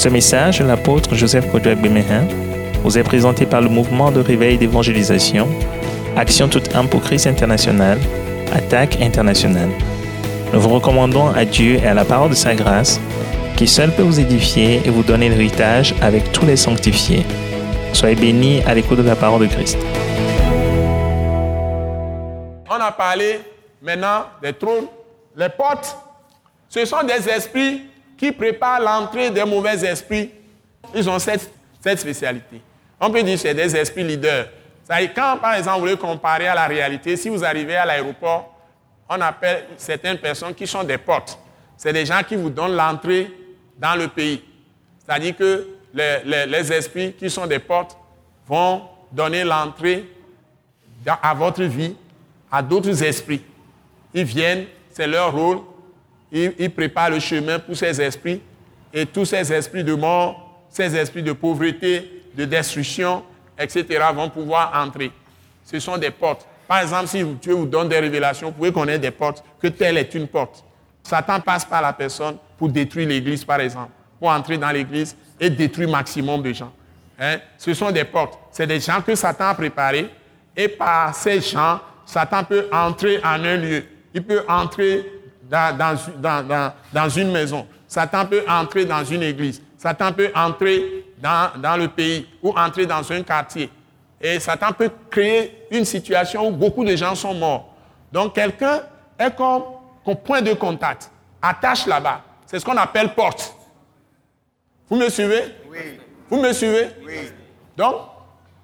Ce message l'apôtre Joseph Kodouak Bemehin vous est présenté par le mouvement de réveil d'évangélisation, Action toute âme pour Christ international, Attaque internationale. Nous vous recommandons à Dieu et à la parole de sa grâce, qui seul peut vous édifier et vous donner l'héritage avec tous les sanctifiés. Soyez bénis à l'écoute de la parole de Christ. On a parlé maintenant des trônes. Les portes, ce sont des esprits qui préparent l'entrée des mauvais esprits. Ils ont cette, spécialité. On peut dire que c'est des esprits leaders. Quand, par exemple, vous voulez comparer à la réalité, si vous arrivez à l'aéroport, on appelle certaines personnes qui sont des portes. C'est des gens qui vous donnent l'entrée dans le pays. C'est-à-dire que les, esprits qui sont des portes vont donner l'entrée à votre vie à d'autres esprits. Ils viennent, c'est leur rôle, ils, préparent le chemin pour ces esprits et tous ces esprits de mort, ces esprits de pauvreté, de destruction, etc., vont pouvoir entrer. Ce sont des portes. Par exemple, si Dieu vous donne des révélations, vous pouvez connaître des portes, que telle est une porte. Satan passe par la personne pour détruire l'église, par exemple, pour entrer dans l'église et détruire maximum de gens. Hein? Ce sont des portes. C'est des gens que Satan a préparés et par ces gens, Satan peut entrer en un lieu. Il peut entrer dans, dans, dans, dans, une maison. Satan peut entrer dans une église. Satan peut entrer dans, le pays ou entrer dans un quartier. Et Satan peut créer une situation où beaucoup de gens sont morts. Donc quelqu'un est comme, comme point de contact, attache là-bas. C'est ce qu'on appelle porte. Vous me suivez? Oui. Vous me suivez? Oui. Donc,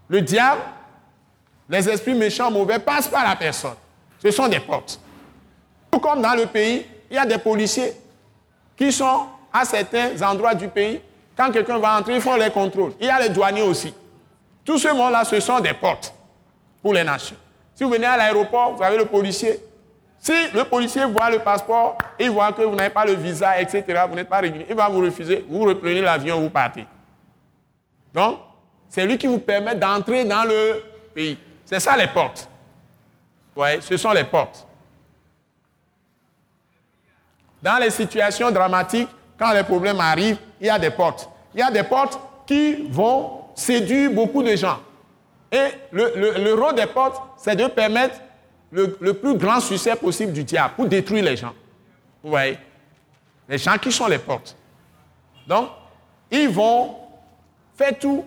le diable, les esprits méchants, mauvais, passent par la personne. Ce sont des portes. Comme dans le pays, il y a des policiers qui sont à certains endroits du pays. Quand quelqu'un va entrer, ils font les contrôles. Il y a les douaniers aussi. Tout ce monde-là, ce sont des portes pour les nations. Si vous venez à l'aéroport, vous avez le policier si le policier voit le passeport, il voit que vous n'avez pas le visa, etc., vous n'êtes pas régulier, il va vous refuser, vous reprenez l'avion, vous partez. Donc, c'est lui qui vous permet d'entrer dans le pays. C'est ça les portes. Oui, ce sont les portes. Dans les situations dramatiques, quand les problèmes arrivent, il y a des portes. Il y a des portes qui vont séduire beaucoup de gens. Et le, le rôle des portes, c'est de permettre le, plus grand succès possible du diable pour détruire les gens. Vous voyez? Les gens qui sont les portes. Donc, ils vont faire tout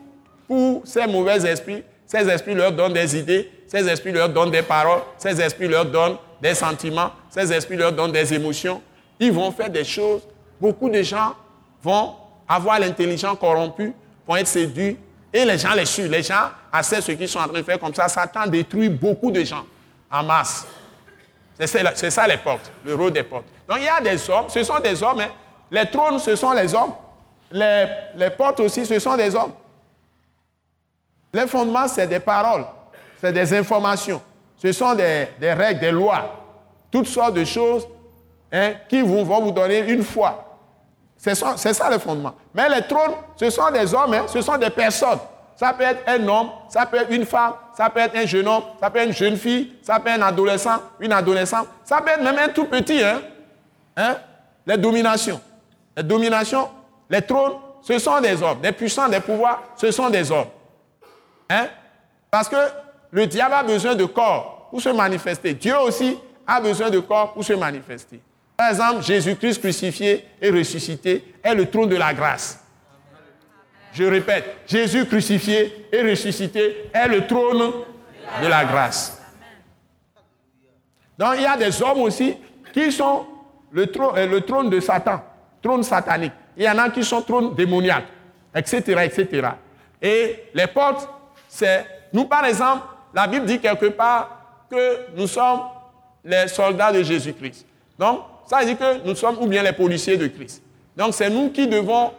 pour ces mauvais esprits. Ces esprits leur donnent des idées, ces esprits leur donnent des paroles, ces esprits leur donnent des sentiments, ces esprits leur donnent des émotions. Ils vont faire des choses. Beaucoup de gens vont avoir l'intelligence corrompue, vont être séduits, et les gens les suivent. Les gens assètent ce qu'ils sont en train de faire comme ça. Satan détruit beaucoup de gens en masse. C'est ça les portes, le rôle des portes. Donc il y a des hommes, ce sont des hommes. Hein. Les trônes, ce sont les hommes. Les, portes aussi, ce sont des hommes. Les fondements, c'est des paroles, c'est des informations. Ce sont des, règles, des lois, toutes sortes de choses hein, qui vous, vont vous donner une foi. C'est ça, le fondement. Mais les trônes, ce sont des hommes, hein, ce sont des personnes. Ça peut être un homme, ça peut être une femme, ça peut être un jeune homme, ça peut être une jeune fille, ça peut être un adolescent, une adolescente, ça peut être même un tout petit. Hein? Les dominations. Les dominations, les trônes, ce sont des hommes. Les puissants, des pouvoirs, ce sont des hommes. Parce que le diable a besoin de corps pour se manifester. Dieu aussi a besoin de corps pour se manifester. Par exemple, Jésus-Christ crucifié et ressuscité est le trône de la grâce. Je répète, Jésus crucifié et ressuscité est le trône de la grâce. Donc il y a des hommes aussi qui sont le trône, euh, le trône de Satan, trône satanique. Il y en a qui sont trône démoniaque, etc., etc. Et les portes, c'est... Nous, par exemple, la Bible dit quelque part que nous sommes les soldats de Jésus-Christ. Donc, ça veut dire que nous sommes ou bien les policiers de Christ. Donc, c'est nous qui devons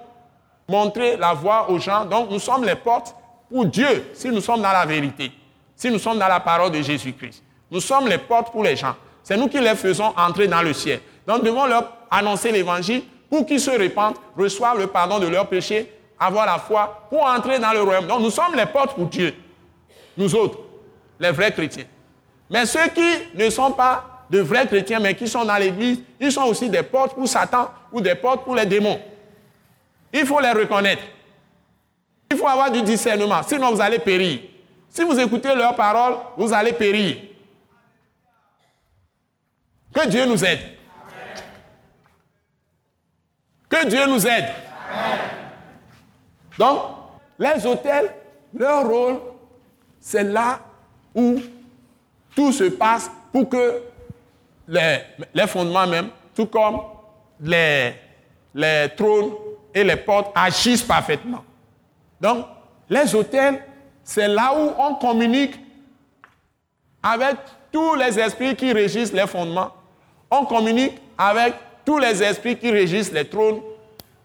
montrer la voie aux gens. Donc nous sommes les portes pour Dieu si nous sommes dans la vérité, si nous sommes dans la parole de Jésus-Christ. Nous sommes les portes pour les gens. C'est nous qui les faisons entrer dans le ciel. Donc nous devons leur annoncer l'évangile pour qu'ils se répandent, reçoivent le pardon de leurs péchés, avoir la foi pour entrer dans le royaume. Donc nous sommes les portes pour Dieu. Nous autres, les vrais chrétiens. Mais ceux qui ne sont pas de vrais chrétiens, mais qui sont dans l'église, ils sont aussi des portes pour Satan ou des portes pour les démons. Il faut les reconnaître. Il faut avoir du discernement, sinon vous allez périr. Si vous écoutez leurs paroles, vous allez périr. Que Dieu nous aide. Que Dieu nous aide. Donc, les hôtels, leur rôle, c'est là où tout se passe pour que les, fondements même, tout comme les, les trônes et les portes agissent parfaitement. Donc, les hôtels, c'est là où on communique avec tous les esprits qui régissent les fondements. On communique avec tous les esprits qui régissent les trônes.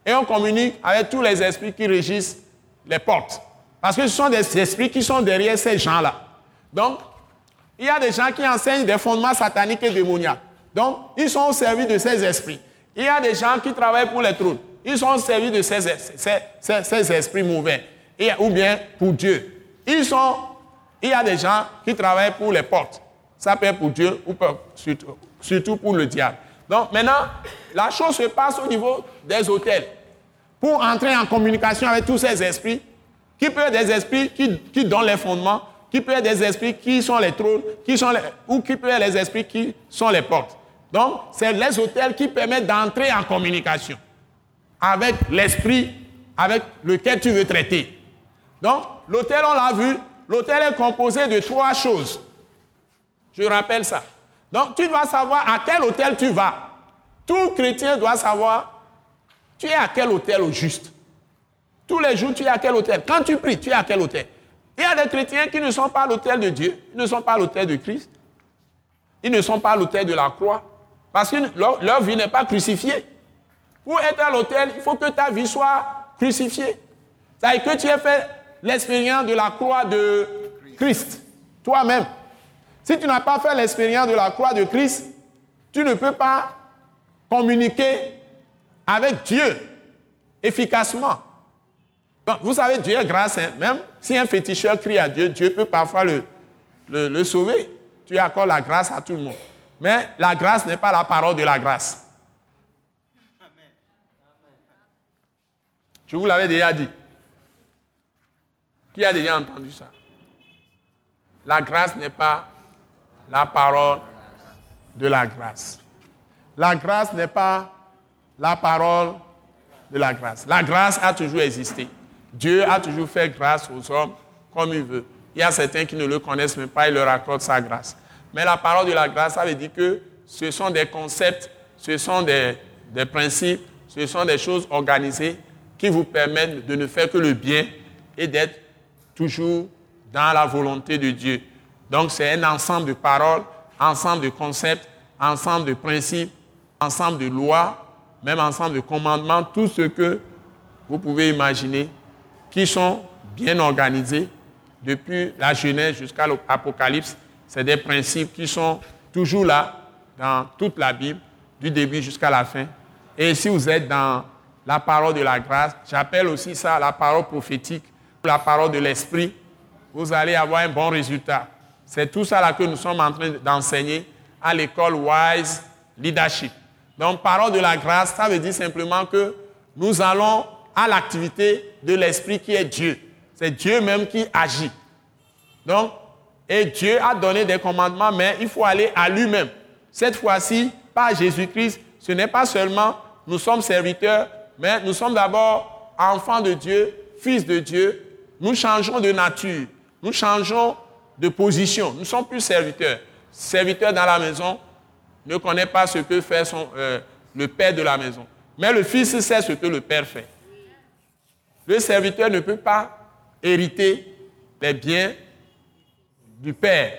Et on communique avec tous les esprits qui régissent les portes. Parce que ce sont des esprits qui sont derrière ces gens-là. Donc, il y a des gens qui enseignent des fondements sataniques et démoniaques. Donc, ils sont au service de ces esprits. Il y a des gens qui travaillent pour les trônes. Ils sont au service de ces, esprits mauvais. ou bien pour Dieu. Il y a des gens qui travaillent pour les portes. Ça peut être pour Dieu ou surtout, pour le diable. Donc maintenant, la chose se passe au niveau des hôtels. Pour entrer en communication avec tous ces esprits, qui peuvent être des esprits qui donnent les fondements, qui peuvent être des esprits qui sont les trônes, qui sont ou qui peuvent être les esprits qui sont les portes. Donc, c'est les hôtels qui permettent d'entrer en communication avec l'esprit avec lequel tu veux traiter. Donc, l'hôtel, on l'a vu, l'hôtel est composé de trois choses. Je rappelle ça. Donc, tu dois savoir à quel hôtel tu vas. Tout chrétien doit savoir, tu es à quel hôtel au juste. Tous les jours, tu es à quel hôtel? Quand tu pries, tu es à quel hôtel? Il y a des chrétiens qui ne sont pas à l'hôtel de Dieu, ils ne sont pas à l'hôtel de Christ, ils ne sont pas à l'hôtel de la croix, parce que leur, vie n'est pas crucifiée. Pour être à l'hôtel, il faut que ta vie soit crucifiée. C'est-à-dire que tu aies fait l'expérience de la croix de Christ, toi-même. Si tu n'as pas fait l'expérience de la croix de Christ, tu ne peux pas communiquer avec Dieu efficacement. vous savez, Dieu est grâce. Hein. Même si un féticheur crie à Dieu, Dieu peut parfois le, sauver. Tu accordes la grâce à tout le monde. Mais la grâce n'est pas la parole de la grâce. Je vous l'avais déjà dit. Qui a déjà entendu ça? La grâce n'est pas la parole de la grâce. La grâce n'est pas la parole de la grâce. La grâce a toujours existé. Dieu a toujours fait grâce aux hommes comme il veut. Il y a certains qui ne le connaissent même pas, il leur accorde sa grâce. Mais la parole de la grâce, ça veut dire que ce sont des concepts, ce sont des, des principes, ce sont des choses organisées qui vous permettent de ne faire que le bien et d'être toujours dans la volonté de Dieu. Donc c'est un ensemble de paroles, ensemble de concepts, ensemble de principes, ensemble de lois, même ensemble de commandements, tout ce que vous pouvez imaginer, qui sont bien organisés depuis la Genèse jusqu'à l'Apocalypse. C'est des principes qui sont toujours là dans toute la Bible, du début jusqu'à la fin. Et si vous êtes dans la parole de la grâce. J'appelle aussi ça la parole prophétique, la parole de l'esprit. Vous allez avoir un bon résultat. C'est tout ça là que nous sommes en train d'enseigner à l'école Wise Leadership. Donc, parole de la grâce, ça veut dire simplement que nous allons à l'activité de l'esprit qui est Dieu. C'est Dieu même qui agit. Donc, et Dieu a donné des commandements, mais il faut aller à lui-même. Cette fois-ci, pas Jésus-Christ, ce n'est pas seulement nous sommes serviteurs, mais nous sommes d'abord enfants de Dieu, fils de Dieu. Nous changeons de nature, nous changeons de position. Nous ne sommes plus serviteurs. Serviteur dans la maison ne connaît pas ce que fait euh, le père de la maison. Mais le fils sait ce que le père fait. Le serviteur ne peut pas hériter les biens du père.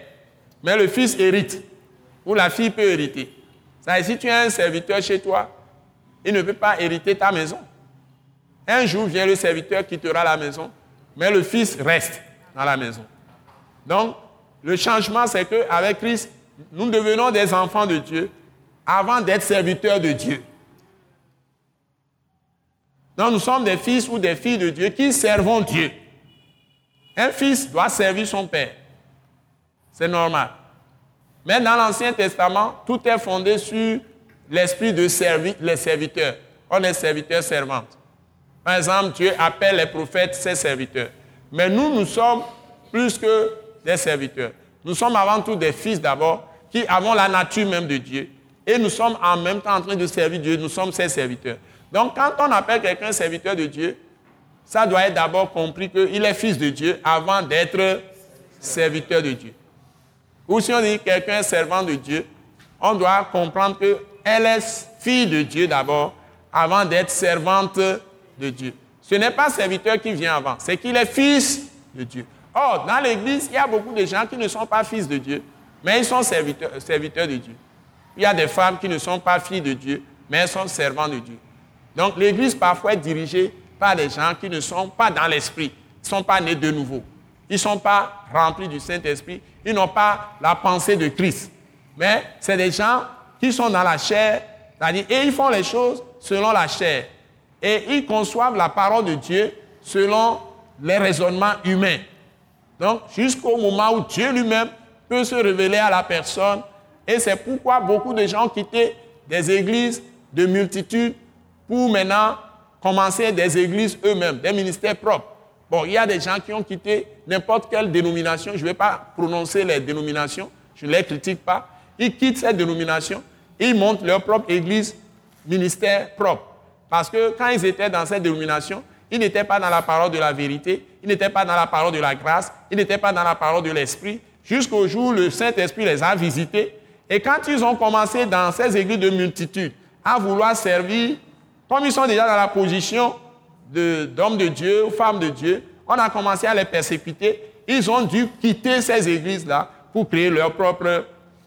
Mais le fils hérite. Ou la fille peut hériter. Ça, si tu as un serviteur chez toi, il ne peut pas hériter ta maison. Un jour vient le serviteur qui quittera la maison, mais le fils reste dans la maison. Donc, le changement, c'est qu'avec Christ, nous devenons des enfants de Dieu avant d'être serviteurs de Dieu. Donc, nous sommes des fils ou des filles de Dieu qui servons Dieu. Un fils doit servir son père. C'est normal. Mais dans l'Ancien Testament, tout est fondé sur l'esprit de les serviteurs. On est serviteur servante. Par exemple, Dieu appelle les prophètes ses serviteurs. Mais nous, nous sommes plus que des serviteurs. Nous sommes avant tout des fils d'abord, qui avons la nature même de Dieu. Et nous sommes en même temps en train de servir Dieu, nous sommes ses serviteurs. Donc quand on appelle quelqu'un serviteur de Dieu, ça doit être d'abord compris qu'il est fils de Dieu avant d'être serviteur de Dieu. Ou si on dit quelqu'un servant de Dieu, on doit comprendre qu'elle est fille de Dieu d'abord avant d'être servante de Dieu. Ce n'est pas serviteur qui vient avant, c'est qu'il est fils de Dieu. Or, dans l'Église, il y a beaucoup de gens qui ne sont pas fils de Dieu, mais ils sont serviteurs, serviteurs de Dieu. Il y a des femmes qui ne sont pas filles de Dieu, mais elles sont servantes de Dieu. Donc l'Église parfois est dirigée par des gens qui ne sont pas dans l'esprit, ne sont pas nés de nouveau. Ils ne sont pas remplis du Saint-Esprit, ils n'ont pas la pensée de Christ. Mais c'est des gens qui sont dans la chair, et ils font les choses selon la chair. Et ils conçoivent la parole de Dieu selon les raisonnements humains. Donc, jusqu'au moment où Dieu lui-même peut se révéler à la personne. Et c'est pourquoi beaucoup de gens quitté des églises de multitudes pour maintenant commencer des églises eux-mêmes, des ministères propres. Bon, il y a des gens qui ont quitté n'importe quelle dénomination. Je ne vais pas prononcer les dénominations, je ne les critique pas. Ils quittent cette dénomination, ils montent leur propre église, ministère propre. Parce que quand ils étaient dans cette dénomination, ils n'étaient pas dans la parole de la vérité, ils n'étaient pas dans la parole de la grâce, ils n'étaient pas dans la parole de l'esprit, jusqu'au jour où le Saint-Esprit les a visités. Et quand ils ont commencé dans ces églises de multitude à vouloir servir comme ils sont déjà dans la position d'hommes de, Dieu ou femmes de Dieu, on a commencé à les persécuter. Ils ont dû quitter ces églises-là pour créer leur propre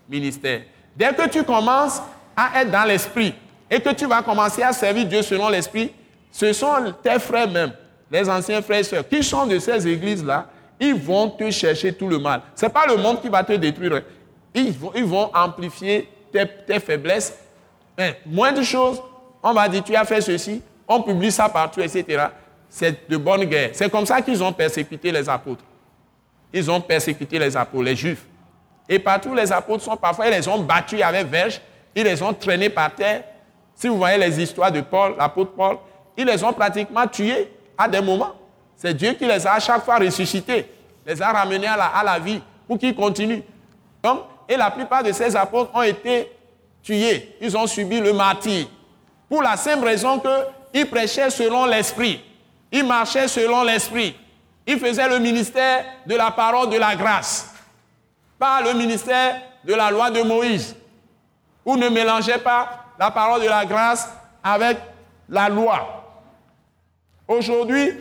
ministère. Dès que tu commences à être dans l'esprit et que tu vas commencer à servir Dieu selon l'esprit, ce sont tes frères même, les anciens frères et sœurs, qui sont de ces églises-là, ils vont te chercher tout le mal. Ce n'est pas le monde qui va te détruire. Ils vont, amplifier tes, faiblesses. Moins de choses, on va dire, tu as fait ceci, on publie ça partout, etc. C'est de bonne guerre. C'est comme ça qu'ils ont persécuté les apôtres. Ils ont persécuté les apôtres, les juifs. Et partout, les apôtres sont parfois, ils les ont battus avec verge, ils les ont traînés par terre. Si vous voyez les histoires de Paul, l'apôtre Paul, ils les ont pratiquement tués à des moments. C'est Dieu qui les a à chaque fois ressuscités, les a ramenés à la, à la vie pour qu'ils continuent. Donc, et la plupart de ces apôtres ont été tués. Ils ont subi le martyr. Pour la simple raison qu'ils prêchaient selon l'esprit. Ils marchaient selon l'esprit. Ils faisaient le ministère de la parole de la grâce. Pas le ministère de la loi de Moïse. Ou ne mélangeaient pas la parole de la grâce avec la loi. Aujourd'hui,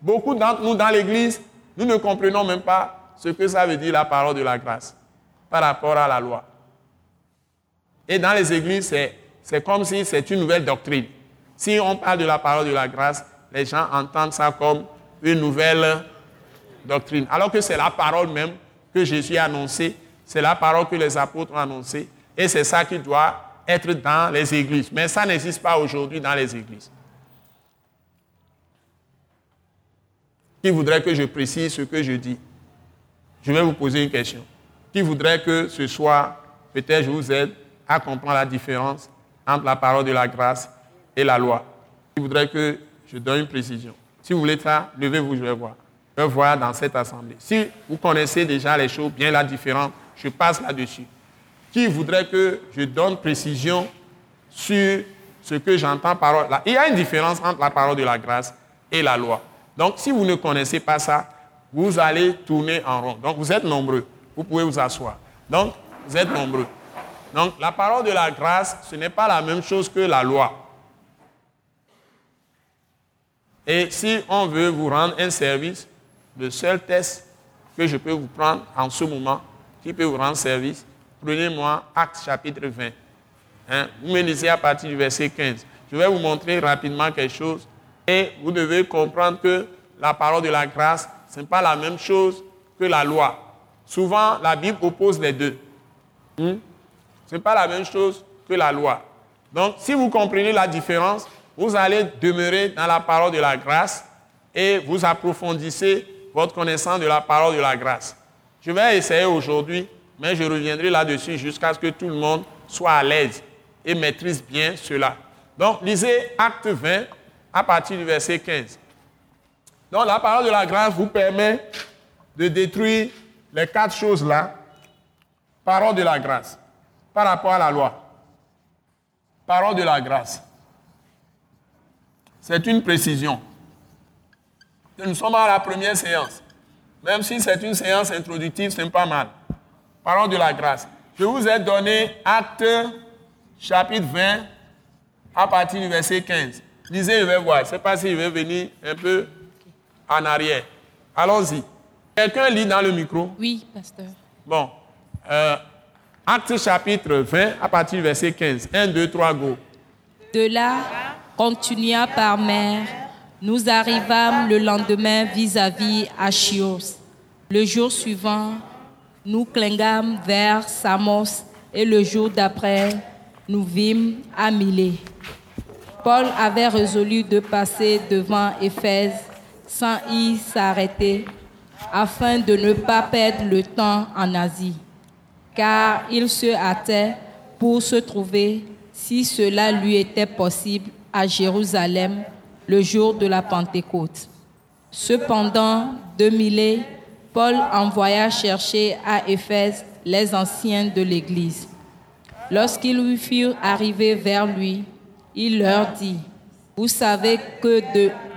beaucoup d'entre nous dans l'Église, nous ne comprenons même pas ce que ça veut dire la parole de la grâce par rapport à la loi. Et dans les églises, c'est comme si c'est une nouvelle doctrine. Si on parle de la parole de la grâce, les gens entendent ça comme une nouvelle doctrine. Alors que c'est la parole même que Jésus a annoncée, c'est la parole que les apôtres ont annoncée, et c'est ça qui doit être dans les églises. Mais ça n'existe pas aujourd'hui dans les églises. Qui voudrait que je précise ce que je dis? Je vais vous poser une question. Qui voudrait que ce soit, peut-être je vous aide à comprendre la différence entre la parole de la grâce et la loi. Je voudrais que je donne une précision. Si vous voulez ça, levez-vous, je vais voir. Je vais voir dans cette assemblée. Si vous connaissez déjà les choses, bien la différence, je passe là-dessus. Qui voudrait que je donne précision sur ce que j'entends par là Il y a une différence entre la parole de la grâce et la loi. Donc, si vous ne connaissez pas ça, vous allez tourner en rond. Donc, vous êtes nombreux. Vous pouvez vous asseoir. Donc, vous êtes nombreux. Donc la parole de la grâce, ce n'est pas la même chose que la loi. Et si on veut vous rendre un service, le seul test que je peux vous prendre en ce moment, qui peut vous rendre service, prenez-moi Acte chapitre 20. Hein? Vous me lisez à partir du verset 15. Je vais vous montrer rapidement quelque chose et vous devez comprendre que la parole de la grâce, ce n'est pas la même chose que la loi. Souvent, la Bible oppose les deux. Hmm? Ce n'est pas la même chose que la loi. Donc, si vous comprenez la différence, vous allez demeurer dans la parole de la grâce et vous approfondissez votre connaissance de la parole de la grâce. Je vais essayer aujourd'hui, mais je reviendrai là-dessus jusqu'à ce que tout le monde soit à l'aise et maîtrise bien cela. Donc, lisez Acte 20 à partir du verset 15. Donc la parole de la grâce vous permet de détruire les quatre choses-là. Parole de la grâce par rapport à la loi. Parole de la grâce. C'est une précision. Nous sommes à la première séance. Même si c'est une séance introductive, c'est pas mal. Parole de la grâce. Je vous ai donné acte chapitre 20 à partir du verset 15. Lisez, je vais voir. Je ne sais pas si je vais venir un peu en arrière. Allons-y. Quelqu'un lit dans le micro? Oui, pasteur. Bon. Euh, acte chapitre 20 à partir du verset 15. 1, 2, 3, go. De là, continua par mer, nous arrivâmes le lendemain vis-à-vis à Chios. Le jour suivant, nous clingâmes vers Samos et le jour d'après, nous vîmes à Milée. Paul avait résolu de passer devant Éphèse sans y s'arrêter afin de ne pas perdre le temps en Asie, car il se hâtait pour se trouver, si cela lui était possible, à Jérusalem le jour de la Pentecôte. Cependant, de Milée, Paul envoya chercher à Éphèse les anciens de l'Église. Lorsqu'ils furent arrivés vers lui, il leur dit, Vous savez que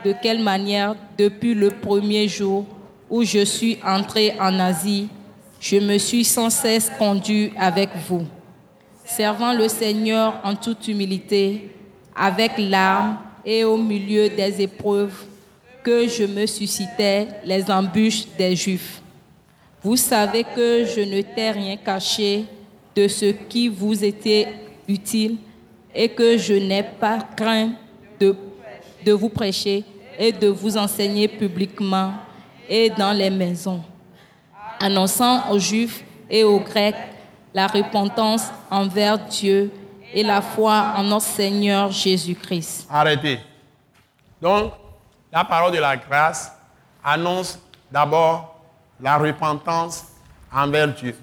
de quelle manière, depuis le premier jour où je suis entré en Asie, je me suis sans cesse conduit avec vous, servant le Seigneur en toute humilité, avec larmes et au milieu des épreuves que je me suscitais les embûches des Juifs. Vous savez que je ne t'ai rien caché de ce qui vous était utile et que je n'ai pas craint de, de vous prêcher et de vous enseigner publiquement et dans les maisons, annonçant aux Juifs et aux Grecs la repentance envers Dieu et la foi en notre Seigneur Jésus-Christ. Arrêtez. Donc, la parole de la grâce annonce d'abord la repentance envers Dieu.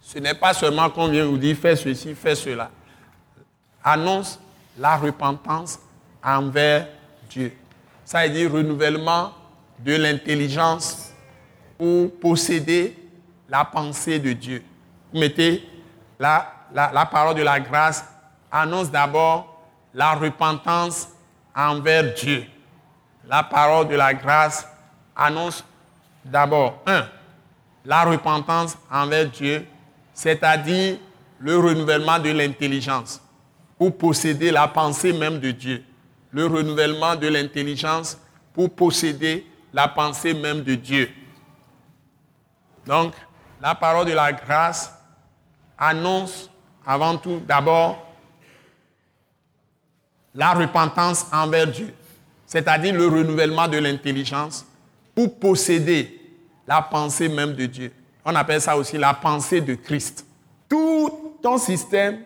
Ce n'est pas seulement qu'on vient vous dire fais ceci, fais cela. Annonce la repentance envers Dieu. Ça veut dire renouvellement de l'intelligence pour posséder la pensée de Dieu. Vous mettez la, la, la parole de la grâce annonce d'abord la repentance envers Dieu. La parole de la grâce annonce d'abord, un, la repentance envers Dieu, c'est-à-dire le renouvellement de l'intelligence pour posséder la pensée même de Dieu. Le renouvellement de l'intelligence pour posséder la pensée même de Dieu. Donc, la parole de la grâce annonce avant tout d'abord la repentance envers Dieu, c'est-à-dire le renouvellement de l'intelligence pour posséder la pensée même de Dieu. On appelle ça aussi la pensée de Christ. Tout ton système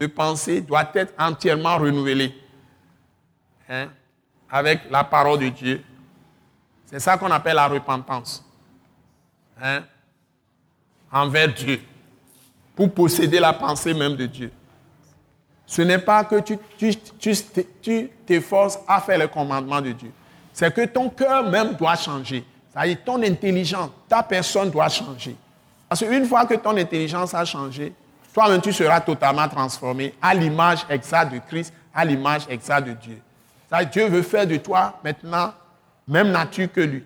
de pensée doit être entièrement renouvelé hein, avec la parole de Dieu. C'est ça qu'on appelle la repentance hein, envers Dieu, pour posséder la pensée même de Dieu. Ce n'est pas que tu, tu t'efforces à faire le commandement de Dieu. C'est que ton cœur même doit changer. C'est-à-dire ton intelligence, ta personne doit changer. Parce qu'une fois que ton intelligence a changé, toi-même tu seras totalement transformé à l'image exacte de Christ, à l'image exacte de Dieu. Dieu veut faire de toi maintenant même nature que lui,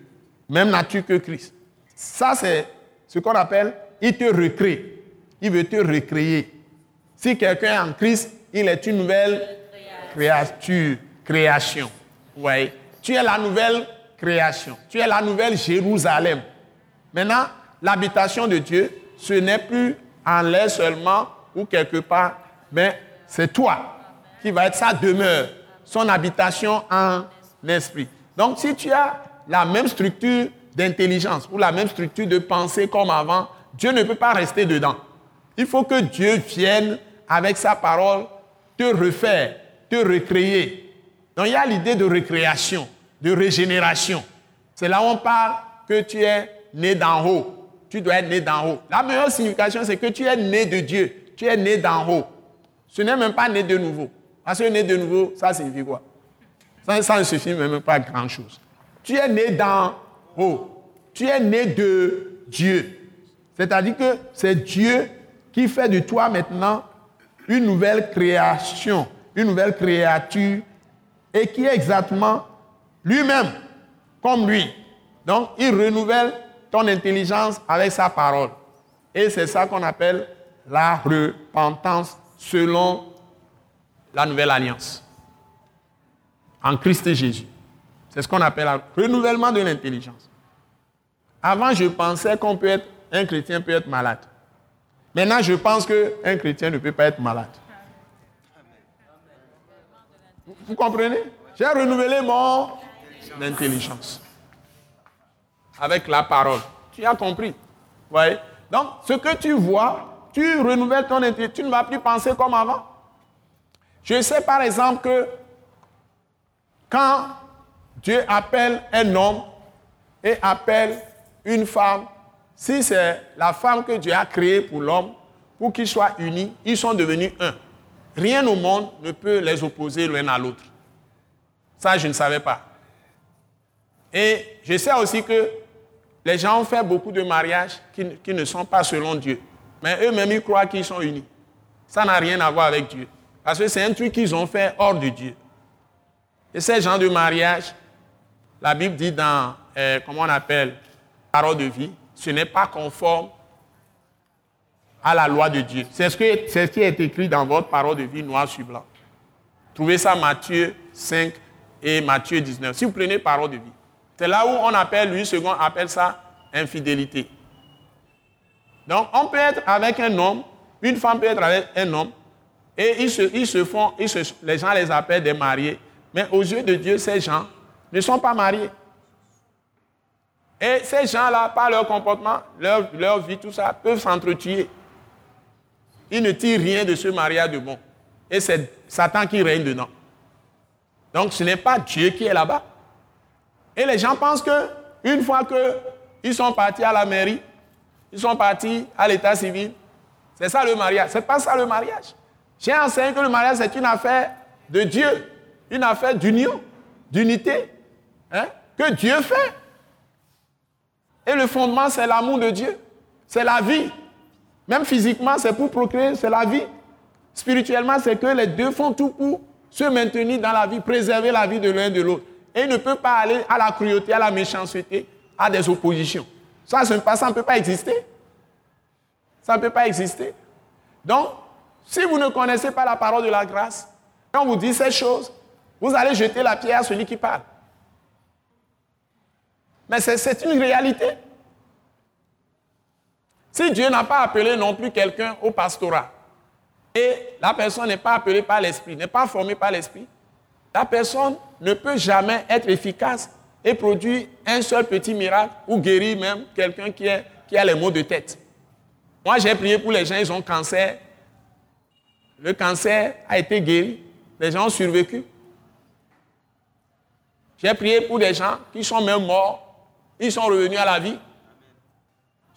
même nature que Christ. Ça, c'est ce qu'on appelle, il te recrée. Il veut te recréer. Si quelqu'un est en Christ, il est une nouvelle créature, création. Oui. Tu es la nouvelle création. Tu es la nouvelle Jérusalem. Maintenant, l'habitation de Dieu, ce n'est plus en l'air seulement ou quelque part, mais c'est toi qui va être sa demeure, son habitation en esprit. Donc, si tu as la même structure d'intelligence ou la même structure de pensée comme avant, Dieu ne peut pas rester dedans. Il faut que Dieu vienne avec sa parole te refaire, te recréer. Donc il y a l'idée de récréation, de régénération. C'est là où on parle que tu es né d'en haut. Tu dois être né d'en haut. La meilleure signification, c'est que tu es né de Dieu. Tu es né d'en haut. Ce n'est même pas né de nouveau. Parce que né de nouveau, ça signifie quoi? Ça, ne suffit même pas grand-chose. Tu es né d'en haut. Tu es né de Dieu. C'est-à-dire que c'est Dieu qui fait de toi maintenant une nouvelle création, une nouvelle créature, et qui est exactement lui-même, comme lui. Donc, il renouvelle ton intelligence avec sa parole. Et c'est ça qu'on appelle la repentance selon la nouvelle alliance. En Christ Jésus. C'est ce qu'on appelle le renouvellement de l'intelligence. Avant, je pensais qu'on peut être, un chrétien peut être malade. Maintenant, je pense qu'un chrétien ne peut pas être malade. Vous comprenez? J'ai renouvelé mon intelligence avec la parole. Tu as compris? Voyez? Donc, ce que tu vois, tu renouvelles ton intelligence. Tu ne vas plus penser comme avant. Je sais par exemple que quand Dieu appelle un homme et appelle une femme, si c'est la femme que Dieu a créée pour l'homme, pour qu'ils soient unis, ils sont devenus un. Rien au monde ne peut les opposer l'un à l'autre. Ça, je ne savais pas. Et je sais aussi que les gens ont fait beaucoup de mariages qui, qui ne sont pas selon Dieu. Mais eux-mêmes, ils croient qu'ils sont unis. Ça n'a rien à voir avec Dieu. Parce que c'est un truc qu'ils ont fait hors de Dieu. Et ces gens de mariage, la Bible dit dans, euh, comment on appelle, parole de vie, ce n'est pas conforme à la loi de Dieu. C'est ce, qui est écrit dans votre parole de vie noir sur blanc. Trouvez ça Matthieu 5 et Matthieu 19. Si vous prenez parole de vie, c'est là où on appelle, lui second appelle ça infidélité. Donc on peut être avec un homme, une femme peut être avec un homme, et ils se, font, les gens les appellent des mariés. Mais aux yeux de Dieu, ces gens ne sont pas mariés. Et ces gens-là, par leur comportement, leur, leur vie, tout ça, peuvent s'entretuer. Ils ne tirent rien de ce mariage de bon. Et c'est Satan qui règne dedans. Donc ce n'est pas Dieu qui est là-bas. Et les gens pensent que une fois qu'ils sont partis à la mairie, ils sont partis à l'état civil, c'est ça le mariage. C'est pas ça le mariage. J'ai enseigné que le mariage, c'est une affaire de Dieu, une affaire d'union, d'unité, hein, que Dieu fait. Et le fondement, c'est l'amour de Dieu, c'est la vie. Même physiquement, c'est pour procréer, c'est la vie. Spirituellement, c'est que les deux font tout pour se maintenir dans la vie, préserver la vie de l'un et de l'autre. Et il ne peut pas aller à la cruauté, à la méchanceté, à des oppositions. Ça, ça ne peut pas exister. Ça ne peut pas exister. Donc, si vous ne connaissez pas la parole de la grâce, quand on vous dit ces choses, vous allez jeter la pierre à celui qui parle. Mais c'est une réalité. Si Dieu n'a pas appelé non plus quelqu'un au pastorat, et la personne n'est pas appelée par l'Esprit, n'est pas formée par l'Esprit, la personne ne peut jamais être efficace et produire un seul petit miracle ou guérir même quelqu'un qui, a les maux de tête. Moi, j'ai prié pour les gens, ils ont cancer, le cancer a été guéri. Les gens ont survécu. J'ai prié pour des gens qui sont même morts. Ils sont revenus à la vie.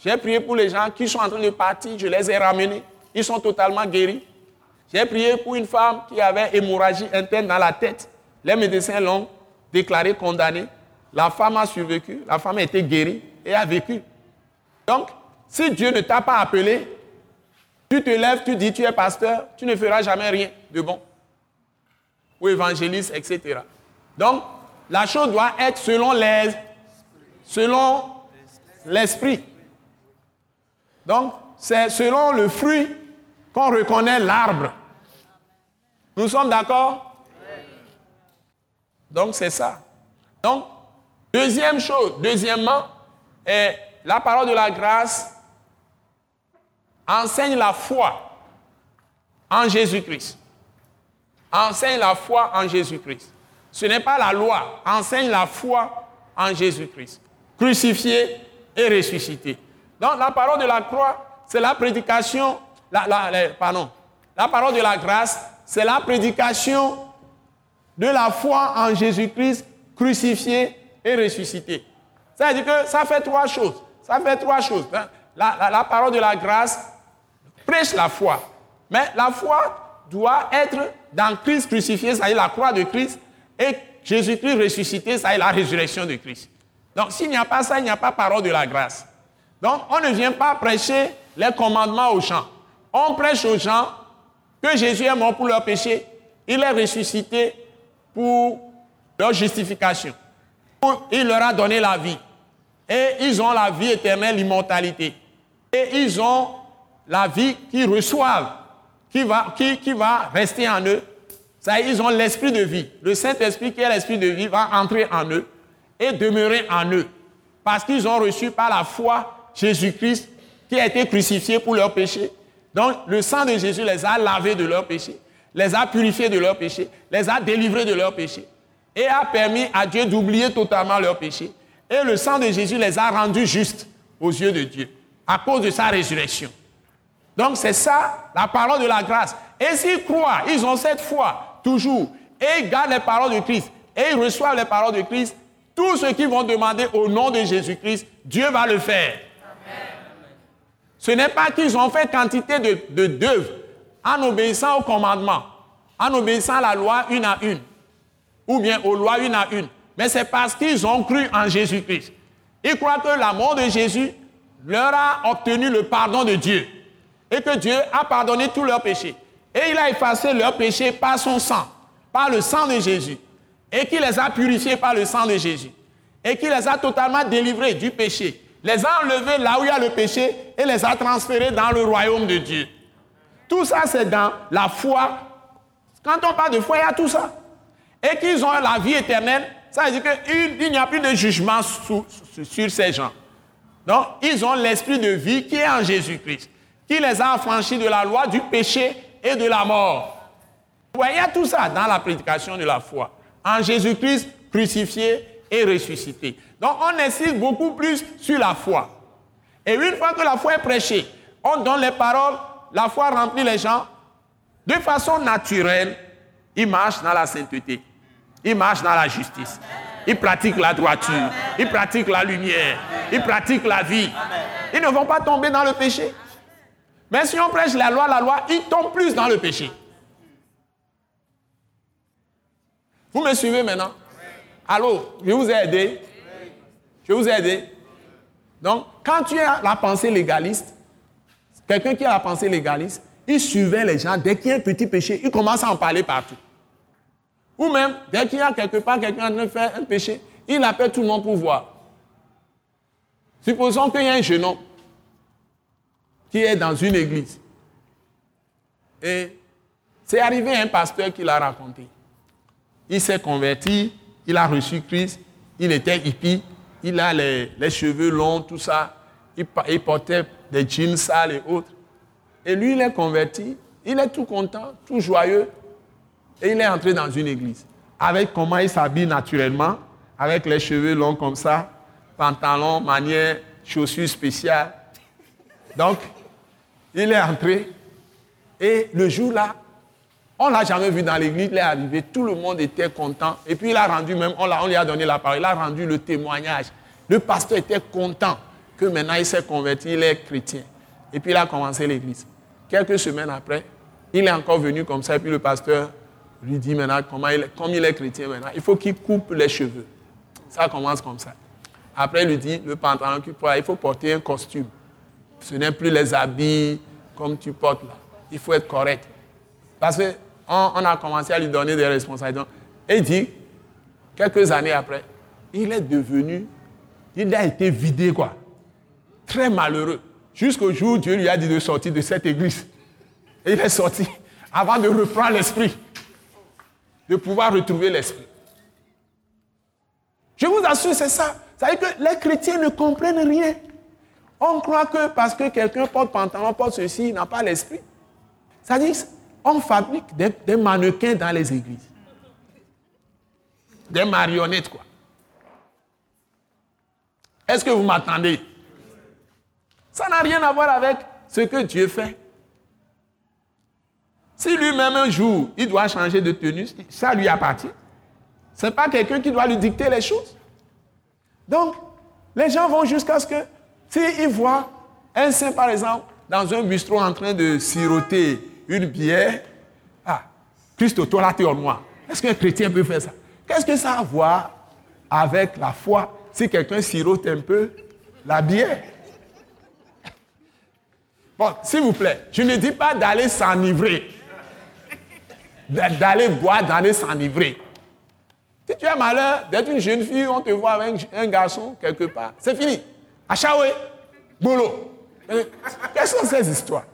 J'ai prié pour les gens qui sont en train de partir. Je les ai ramenés. Ils sont totalement guéris. J'ai prié pour une femme qui avait hémorragie interne dans la tête. Les médecins l'ont déclaré condamnée. La femme a survécu. La femme a été guérie et a vécu. Donc, si Dieu ne t'a pas appelé, tu te lèves, tu dis tu es pasteur, tu ne feras jamais rien de bon. Ou évangéliste, etc. Donc, la chose doit être selon les, selon l'esprit. Donc, c'est selon le fruit qu'on reconnaît l'arbre. Nous sommes d'accord? Donc, c'est ça. Donc, deuxième chose, deuxièmement, est la parole de la grâce enseigne la foi en Jésus-Christ. Enseigne la foi en Jésus-Christ. Ce n'est pas la loi, enseigne la foi en Jésus-Christ. Crucifié et ressuscité. Donc la parole de la croix, c'est la prédication, la, pardon, la parole de la grâce, c'est la prédication de la foi en Jésus-Christ crucifié et ressuscité. Ça veut dire que ça fait trois choses. Ça fait trois choses. Hein. la parole de la grâce, prêche la foi. Mais la foi doit être dans Christ crucifié, c'est-à-dire la croix de Christ, et Jésus-Christ ressuscité, ça est la résurrection de Christ. Donc s'il n'y a pas ça, il n'y a pas parole de la grâce. Donc on ne vient pas prêcher les commandements aux gens. On prêche aux gens que Jésus est mort pour leurs péchés, il est ressuscité pour leur justification. Il leur a donné la vie. Et ils ont la vie éternelle, l'immortalité. Et ils ont la vie qu'ils reçoivent, qui va, qui va rester en eux. Ça, ils ont l'esprit de vie. Le Saint-Esprit qui est l'esprit de vie va entrer en eux et demeurer en eux. Parce qu'ils ont reçu par la foi Jésus-Christ qui a été crucifié pour leurs péchés. Donc le sang de Jésus les a lavés de leurs péchés, les a purifiés de leurs péchés, les a délivrés de leurs péchés et a permis à Dieu d'oublier totalement leurs péchés. Et le sang de Jésus les a rendus justes aux yeux de Dieu à cause de sa résurrection. Donc c'est ça la parole de la grâce. Et s'ils croient, ils ont cette foi toujours, et ils gardent les paroles de Christ, et ils reçoivent les paroles de Christ, tout ce qu'ils vont demander au nom de Jésus-Christ, Dieu va le faire. Ce n'est pas qu'ils ont fait quantité de d'œuvres en obéissant au commandement, en obéissant à la loi une à une, ou bien aux lois une à une, mais c'est parce qu'ils ont cru en Jésus-Christ. Ils croient que la mort de Jésus leur a obtenu le pardon de Dieu et que Dieu a pardonné tous leurs péchés. Et il a effacé leurs péchés par son sang, par le sang de Jésus, et qu'il les a purifiés par le sang de Jésus, et qu'il les a totalement délivrés du péché, les a enlevés là où il y a le péché et les a transférés dans le royaume de Dieu. Tout ça, c'est dans la foi. Quand on parle de foi, il y a tout ça. Et qu'ils ont la vie éternelle, ça veut dire qu'il n'y a plus de jugement sur ces gens. Donc, ils ont l'esprit de vie qui est en Jésus-Christ, qui les a affranchis de la loi du péché et de la mort. Vous voyez, tout ça dans la prédication de la foi. En Jésus-Christ crucifié et ressuscité. Donc, on insiste beaucoup plus sur la foi. Et une fois que la foi est prêchée, on donne les paroles, la foi remplit les gens. De façon naturelle, ils marchent dans la sainteté. Ils marchent dans la justice. Ils pratiquent la droiture. Ils pratiquent la lumière. Ils pratiquent la vie. Ils ne vont pas tomber dans le péché. Mais si on prêche la loi, la loi, ils tombent plus dans le péché. Vous me suivez maintenant? Allô, je vous ai aidé Je vous ai aidé Donc, quand tu as la pensée légaliste, quelqu'un qui a la pensée légaliste, il suivait les gens. Dès qu'il y a un petit péché, il commence à en parler partout. Ou même, dès qu'il y a quelque part quelqu'un qui fait un péché, il appelle tout le monde pour voir. Supposons qu'il y a un jeune homme qui est dans une église. Et c'est arrivé un pasteur qui l'a raconté. Il s'est converti, il a reçu Christ, il était hippie, il a les, cheveux longs, tout ça. Il, il, portait des jeans sales et autres. Et lui, il est converti, il est tout content, tout joyeux. Et il est entré dans une église. Avec comment il s'habille naturellement, avec les cheveux longs comme ça, pantalon, manière, chaussures spéciales. Donc, il est entré. Et le jour-là, on ne l'a jamais vu dans l'église, il est arrivé, tout le monde était content. Et puis il a rendu même, on, lui a donné la parole, il a rendu le témoignage. Le pasteur était content que maintenant il s'est converti, il est chrétien. Et puis il a commencé l'église. Quelques semaines après, il est encore venu comme ça, et puis le pasteur lui dit maintenant, comme il est chrétien maintenant, il faut qu'il coupe les cheveux. Ça commence comme ça. Après, il lui dit, le pantalon qu'il porte, il faut porter un costume. Ce n'est plus les habits comme tu portes là. Il faut être correct. Parce qu'on on a commencé à lui donner des responsabilités. Et il dit, quelques années après, il est devenu, il a été vidé quoi. Très malheureux. Jusqu'au jour où Dieu lui a dit de sortir de cette église. Et il est sorti avant de reprendre l'esprit de pouvoir retrouver l'esprit. Je vous assure, c'est ça. Ça veut dire que les chrétiens ne comprennent rien. On croit que parce que quelqu'un porte pantalon, porte ceci, il n'a pas l'esprit. Ça veut dire on fabrique des, des, mannequins dans les églises. Des marionnettes, quoi. Est-ce que vous m'attendez? Ça n'a rien à voir avec ce que Dieu fait. Si lui-même un jour, il doit changer de tenue, ça lui appartient. Ce n'est pas quelqu'un qui doit lui dicter les choses. Donc, les gens vont jusqu'à ce que, s'ils voient un saint, par exemple, dans un bistrot en train de siroter une bière, ah, Christ, toi là, tu es en moi. Est-ce qu'un chrétien peut faire ça? Qu'est-ce que ça a à voir avec la foi? Si quelqu'un sirote un peu la bière Bon, s'il vous plaît, je ne dis pas d'aller s'enivrer. D'aller boire, d'aller s'enivrer. Si tu as malheur d'être une jeune fille, on te voit avec un garçon quelque part, c'est fini. Achaoué, boulot. Quelles sont ces histoires?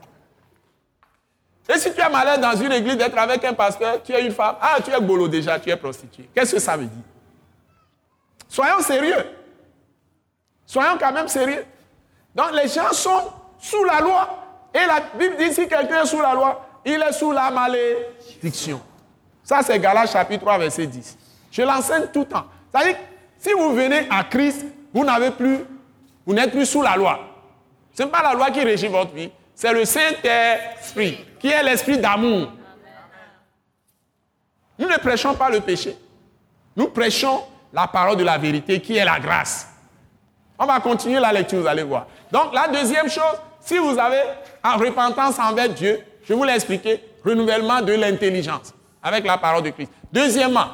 Et si tu as malheur dans une église d'être avec un pasteur, tu es une femme, ah, tu es boulot déjà, tu es prostituée. Qu'est-ce que ça veut dire? Soyons sérieux. Soyons quand même sérieux. Donc les gens sont sous la loi. Et la Bible dit si quelqu'un est sous la loi, il est sous la malédiction. Ça, c'est Galates chapitre 3, verset 10. Je l'enseigne tout le temps. C'est-à-dire, si vous venez à Christ, vous n'avez plus, vous n'êtes plus sous la loi. Ce n'est pas la loi qui régit votre vie, c'est le Saint-Esprit, qui est l'esprit d'amour. Nous ne prêchons pas le péché. Nous prêchons la parole de la vérité, qui est la grâce. On va continuer la lecture, vous allez voir. Donc, la deuxième chose, si vous avez en repentance envers Dieu, je vous l'ai expliqué, renouvellement de l'intelligence avec la parole de Christ. Deuxièmement,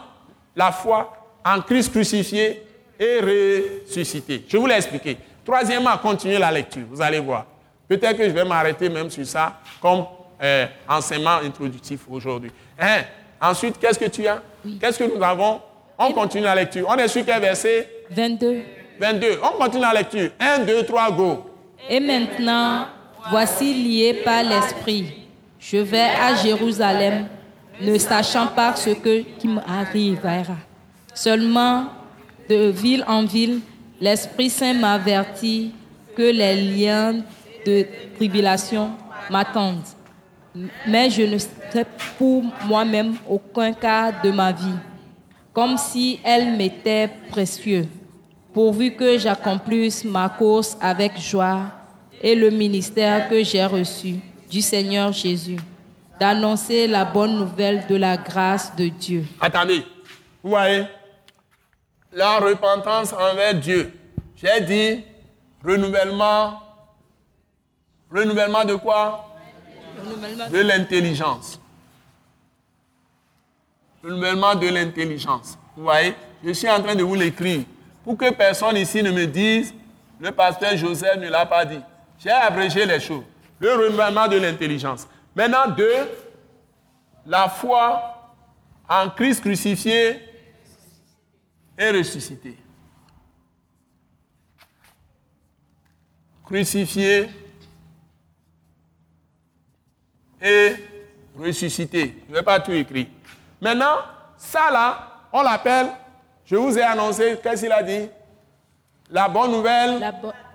la foi en Christ crucifié et ressuscité. Je vous l'ai expliqué. Troisièmement, continuez la lecture, vous allez voir. Peut-être que je vais m'arrêter même sur ça comme euh, enseignement introductif aujourd'hui. Hein? Ensuite, qu'est-ce que tu as? Qu'est-ce que nous avons? On continue la lecture. On est sur quel verset? 22. 22. On continue la lecture. 1, 2, 3, go. Et maintenant, voici lié par l'Esprit. Je vais à Jérusalem, ne sachant pas ce que, qui m'arrivera. Seulement, de ville en ville, l'Esprit Saint m'avertit que les liens de tribulation m'attendent. Mais je ne sais pour moi-même aucun cas de ma vie, comme si elle m'était précieuse, pourvu que j'accomplisse ma course avec joie et le ministère que j'ai reçu du Seigneur Jésus, d'annoncer la bonne nouvelle de la grâce de Dieu. Attendez, vous la repentance envers Dieu. J'ai dit renouvellement, renouvellement de quoi? De l'intelligence. Renouvellement de l'intelligence. Vous voyez, je suis en train de vous l'écrire pour que personne ici ne me dise, le pasteur Joseph ne l'a pas dit. J'ai abrégé les choses. Le renouvellement de l'intelligence. Maintenant, deux, la foi en Christ crucifié et ressuscité. Crucifié et ressuscité. Je ne vais pas tout écrire. Maintenant, ça là, on l'appelle, je vous ai annoncé, qu'est-ce qu'il a dit? La bonne nouvelle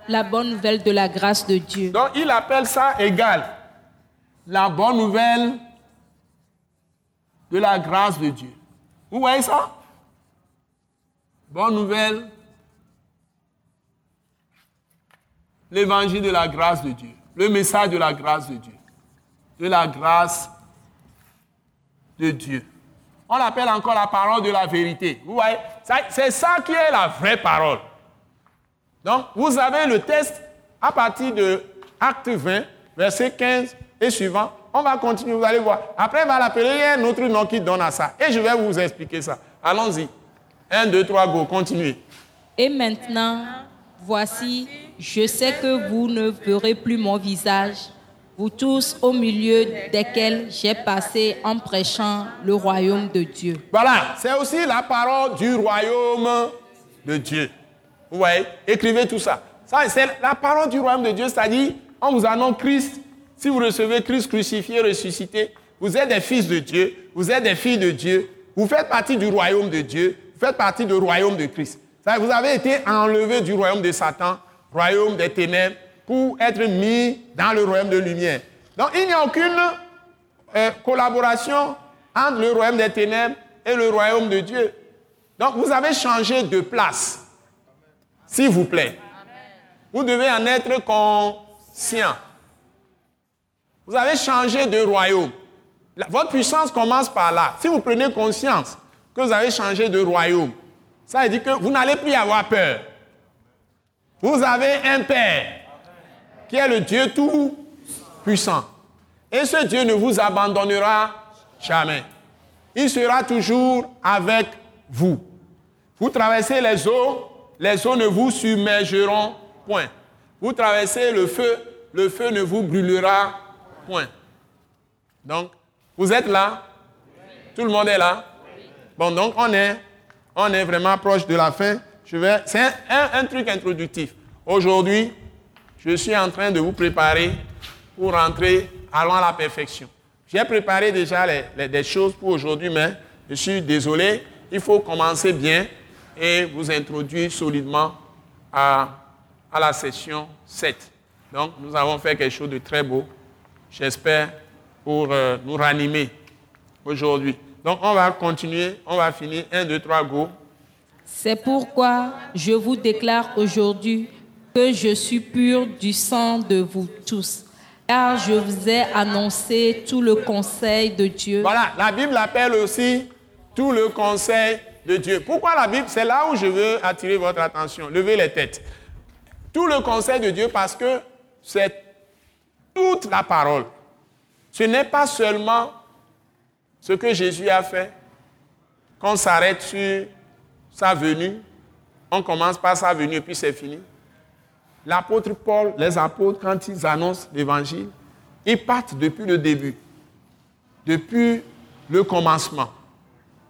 la bonne nouvelle de la grâce de Dieu. Donc il appelle ça égal. La bonne nouvelle de la grâce de Dieu. Vous voyez ça? Bonne nouvelle. L'évangile de la grâce de Dieu. Le message de la grâce de Dieu. De la grâce de Dieu. On l'appelle encore la parole de la vérité. Vous voyez C'est ça qui est la vraie parole. Donc, vous avez le test à partir de Acte 20, verset 15 et suivant. On va continuer, vous allez voir. Après, on va l'appeler, il y a un autre nom qui donne à ça. Et je vais vous expliquer ça. Allons-y. 1, 2, 3, go, continuez. Et maintenant, voici, je sais que vous ne verrez plus mon visage, vous tous au milieu desquels j'ai passé en prêchant le royaume de Dieu. Voilà, c'est aussi la parole du royaume de Dieu. Vous voyez Écrivez tout ça. Ça, c'est la parole du royaume de Dieu, c'est-à-dire, on vous annonce Christ. Si vous recevez Christ crucifié, ressuscité, vous êtes des fils de Dieu, vous êtes des filles de Dieu, vous faites partie du royaume de Dieu, faites partie du royaume de Christ. Vous avez été enlevé du royaume de Satan, royaume des ténèbres, pour être mis dans le royaume de lumière. Donc il n'y a aucune euh, collaboration entre le royaume des ténèbres et le royaume de Dieu. Donc vous avez changé de place. S'il vous plaît. Vous devez en être conscient. Vous avez changé de royaume. votre puissance commence par là. Si vous prenez conscience que vous avez changé de royaume, ça veut dire que vous n'allez plus avoir peur. Vous avez un Père qui est le Dieu tout puissant. Et ce Dieu ne vous abandonnera jamais. Il sera toujours avec vous. Vous traversez les eaux, les eaux ne vous submergeront point. Vous traversez le feu, le feu ne vous brûlera point. Donc, vous êtes là Tout le monde est là Bon, donc on est, vraiment proche de la fin. C'est un, truc introductif. Aujourd'hui, je suis en train de vous préparer pour rentrer à la perfection. J'ai préparé déjà des choses pour aujourd'hui, mais je suis désolé. Il faut commencer bien et vous introduire solidement à, à la session 7. Donc, nous avons fait quelque chose de très beau, j'espère, pour euh, nous ranimer aujourd'hui. Donc, on va continuer, on va finir. 1, 2, 3, go. C'est pourquoi je vous déclare aujourd'hui que je suis pur du sang de vous tous, car je vous ai annoncé tout le conseil de Dieu. Voilà, la Bible appelle aussi tout le conseil de Dieu. Pourquoi la Bible? C'est là où je veux attirer votre attention. Levez les têtes. Tout le conseil de Dieu parce que c'est toute la parole. Ce n'est pas seulement ce que Jésus a fait. Qu'on s'arrête sur sa venue, on commence par sa venue et puis c'est fini. L'apôtre Paul, les apôtres, quand ils annoncent l'évangile, ils partent depuis le début, depuis le commencement.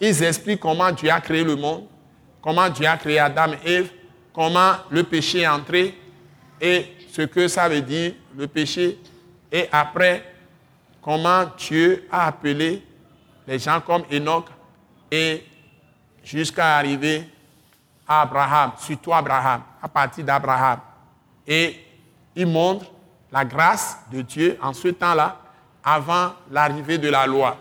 Ils expliquent comment Dieu a créé le monde, comment Dieu a créé Adam et Ève, comment le péché est entré et ce que ça veut dire, le péché. Et après, comment Dieu a appelé les gens comme Enoch et jusqu'à arriver à Abraham, surtout Abraham, à partir d'Abraham. Et il montre la grâce de Dieu en ce temps-là, avant l'arrivée de la loi.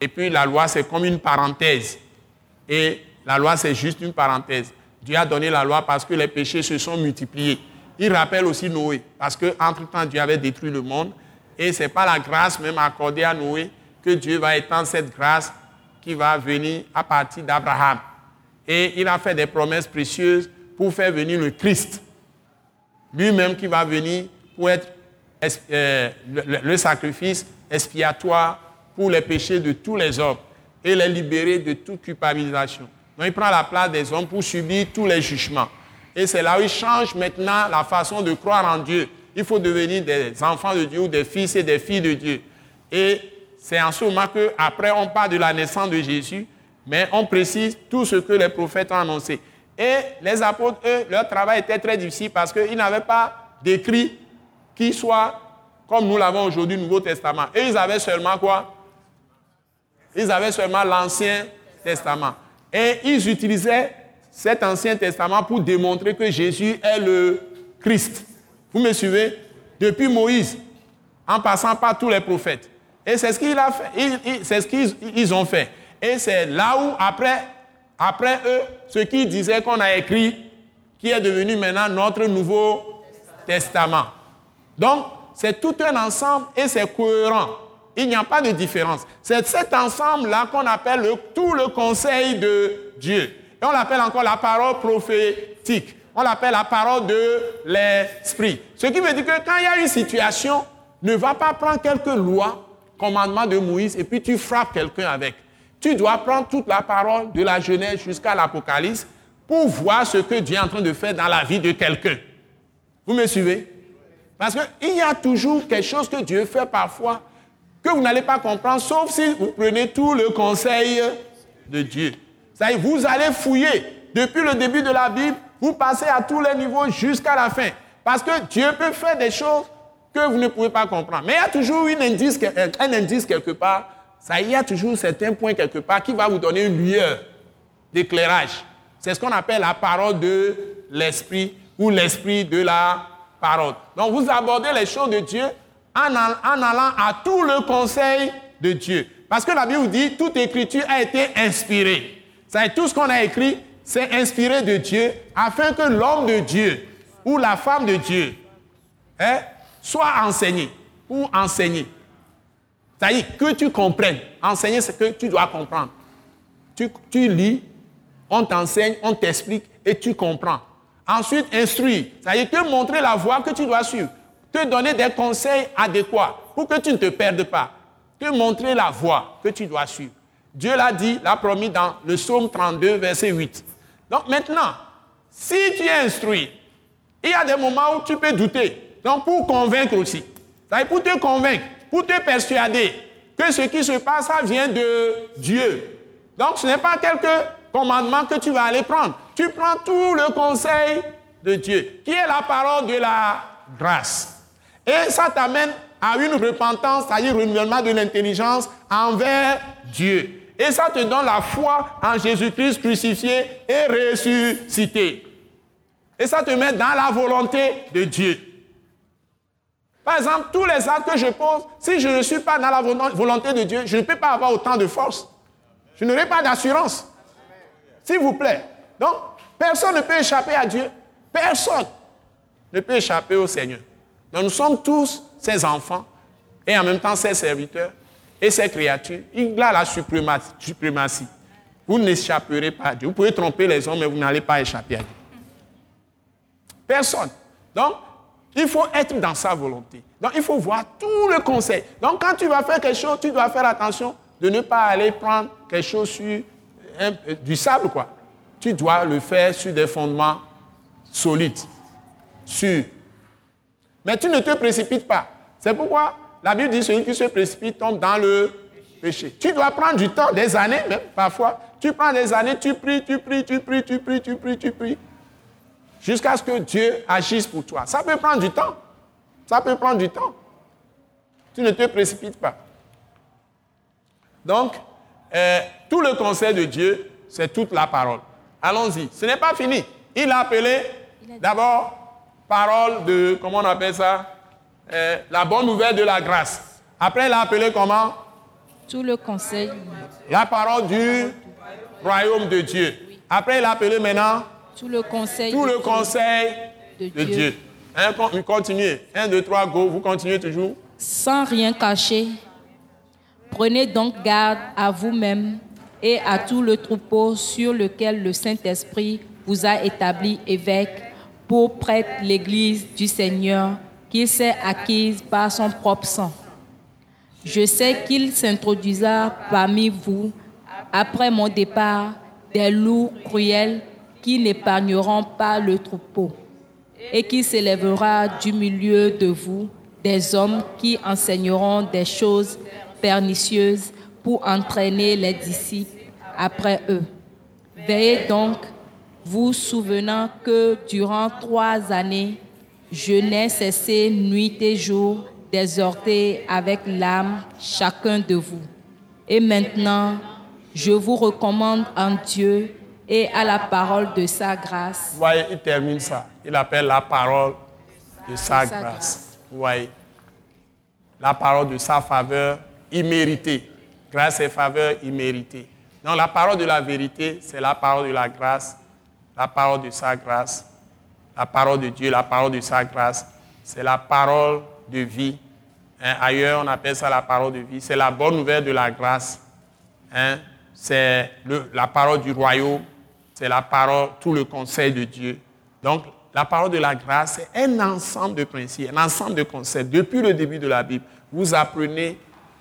Et puis la loi, c'est comme une parenthèse. Et la loi, c'est juste une parenthèse. Dieu a donné la loi parce que les péchés se sont multipliés. Il rappelle aussi Noé, parce qu'entre-temps, Dieu avait détruit le monde. Et ce n'est pas la grâce même accordée à Noé que Dieu va étendre cette grâce qui va venir à partir d'Abraham. Et il a fait des promesses précieuses pour faire venir le Christ. Lui-même qui va venir pour être euh, le sacrifice expiatoire pour les péchés de tous les hommes et les libérer de toute culpabilisation. Donc il prend la place des hommes pour subir tous les jugements. Et c'est là où il change maintenant la façon de croire en Dieu. Il faut devenir des enfants de Dieu ou des fils et des filles de Dieu. Et c'est en ce moment qu'après on parle de la naissance de Jésus, mais on précise tout ce que les prophètes ont annoncé. Et les apôtres, eux, leur travail était très difficile parce qu'ils n'avaient pas d'écrit qui soit comme nous l'avons aujourd'hui, Nouveau Testament. Et ils avaient seulement quoi? Ils avaient seulement l'Ancien Testament. Et ils utilisaient cet Ancien Testament pour démontrer que Jésus est le Christ. Vous me suivez? Depuis Moïse, en passant par tous les prophètes. Et c'est ce qu'ils ont fait. Et c'est là où, après, après eux, ce qu'ils disaient qu'on a écrit, qui est devenu maintenant notre Nouveau Testament. Donc, c'est tout un ensemble et c'est cohérent. Il n'y a pas de différence. C'est cet ensemble-là qu'on appelle tout le conseil de Dieu. Et on l'appelle encore la parole prophétique. On l'appelle la parole de l'esprit. Ce qui veut dire que quand il y a une situation, ne va pas prendre quelques lois, commandements de Moïse, et puis tu frappes quelqu'un avec. Tu dois prendre toute la parole de la Genèse jusqu'à l'Apocalypse pour voir ce que Dieu est en train de faire dans la vie de quelqu'un. Vous me suivez? Parce qu'il y a toujours quelque chose que Dieu fait parfois que vous n'allez pas comprendre, sauf si vous prenez tout le conseil de Dieu. Vous allez fouiller depuis le début de la Bible, vous passez à tous les niveaux jusqu'à la fin. Parce que Dieu peut faire des choses que vous ne pouvez pas comprendre. Mais il y a toujours un indice, un indice quelque part. Ça, il y a toujours certains points quelque part qui va vous donner une lueur d'éclairage. C'est ce qu'on appelle la parole de l'esprit ou l'esprit de la parole. Donc vous abordez les choses de Dieu en, allant à tout le conseil de Dieu. Parce que la Bible dit, toute écriture a été inspirée. Ça tout ce qu'on a écrit, c'est inspiré de Dieu afin que l'homme de Dieu ou la femme de Dieu hein, soit enseigné ou enseigné. C'est-à-dire que tu comprennes. Enseigner, c'est que tu dois comprendre. Tu, tu lis, on t'enseigne, on t'explique et tu comprends. Ensuite, instruire. C'est-à-dire que montrer la voie que tu dois suivre te donner des conseils adéquats pour que tu ne te perdes pas, te montrer la voie que tu dois suivre. Dieu l'a dit, l'a promis dans le psaume 32, verset 8. Donc maintenant, si tu es instruit, il y a des moments où tu peux douter. Donc pour convaincre aussi. Pour te convaincre, pour te persuader que ce qui se passe, ça vient de Dieu. Donc ce n'est pas quelques commandements que tu vas aller prendre. Tu prends tout le conseil de Dieu, qui est la parole de la grâce. Et ça t'amène à une repentance, c'est-à-dire renouvellement de l'intelligence envers Dieu. Et ça te donne la foi en Jésus-Christ crucifié et ressuscité. Et ça te met dans la volonté de Dieu. Par exemple, tous les actes que je pose, si je ne suis pas dans la volonté de Dieu, je ne peux pas avoir autant de force. Je n'aurai pas d'assurance. S'il vous plaît. Donc, personne ne peut échapper à Dieu. Personne ne peut échapper au Seigneur. Donc, nous sommes tous ses enfants et en même temps ses serviteurs et ses créatures. Il a la suprématie. Vous n'échapperez pas à Dieu. Vous pouvez tromper les hommes, mais vous n'allez pas échapper à Dieu. Personne. Donc, il faut être dans sa volonté. Donc, il faut voir tout le conseil. Donc, quand tu vas faire quelque chose, tu dois faire attention de ne pas aller prendre quelque chose sur euh, du sable, quoi. Tu dois le faire sur des fondements solides, sûrs. Mais tu ne te précipites pas. C'est pourquoi la Bible dit celui qui se précipite tombe dans le péché. Tu dois prendre du temps, des années même, parfois. Tu prends des années, tu pries, tu pries, tu pries, tu pries, tu pries, tu pries. Jusqu'à ce que Dieu agisse pour toi. Ça peut prendre du temps. Ça peut prendre du temps. Tu ne te précipites pas. Donc, euh, tout le conseil de Dieu, c'est toute la parole. Allons-y. Ce n'est pas fini. Il a appelé d'abord parole de, comment on appelle ça euh, La bonne nouvelle de la grâce. Après, il a appelé comment? Tout le conseil. La parole du royaume de Dieu. Après, il a appelé maintenant Tout le conseil. Tout le conseil de, Dieu. continuez. Un, deux, trois, go. Vous continuez toujours? Sans rien cacher. Prenez donc garde à vous-même et à tout le troupeau sur lequel le Saint-Esprit vous a établi évêque pour prêtre l'Église du Seigneur qu'il s'est acquise par son propre sang. Je sais qu'il s'introduira parmi vous, après mon départ, des loups cruels qui n'épargneront pas le troupeau, et qui s'élèvera du milieu de vous des hommes qui enseigneront des choses pernicieuses pour entraîner les disciples après eux. Veillez donc vous souvenant que durant trois années, je n'ai cessé nuit et jour d'exhorter avec l'âme chacun de vous. Et maintenant, je vous recommande en Dieu et à la parole de sa grâce. Vous voyez, il termine ça. Il appelle la parole de sa, grâce. Vous voyez, la parole de sa faveur imméritée. Grâce et faveur imméritée. Donc la parole de la vérité, c'est la parole de la grâce la parole de sa grâce, la parole de Dieu, la parole de sa grâce, c'est la parole de vie. Hein, ailleurs, on appelle ça la parole de vie. C'est la bonne nouvelle de la grâce. Hein, c'est la parole du royaume. C'est la parole, tout le conseil de Dieu. Donc, la parole de la grâce, c'est un ensemble de principes, un ensemble de concepts. Depuis le début de la Bible, vous apprenez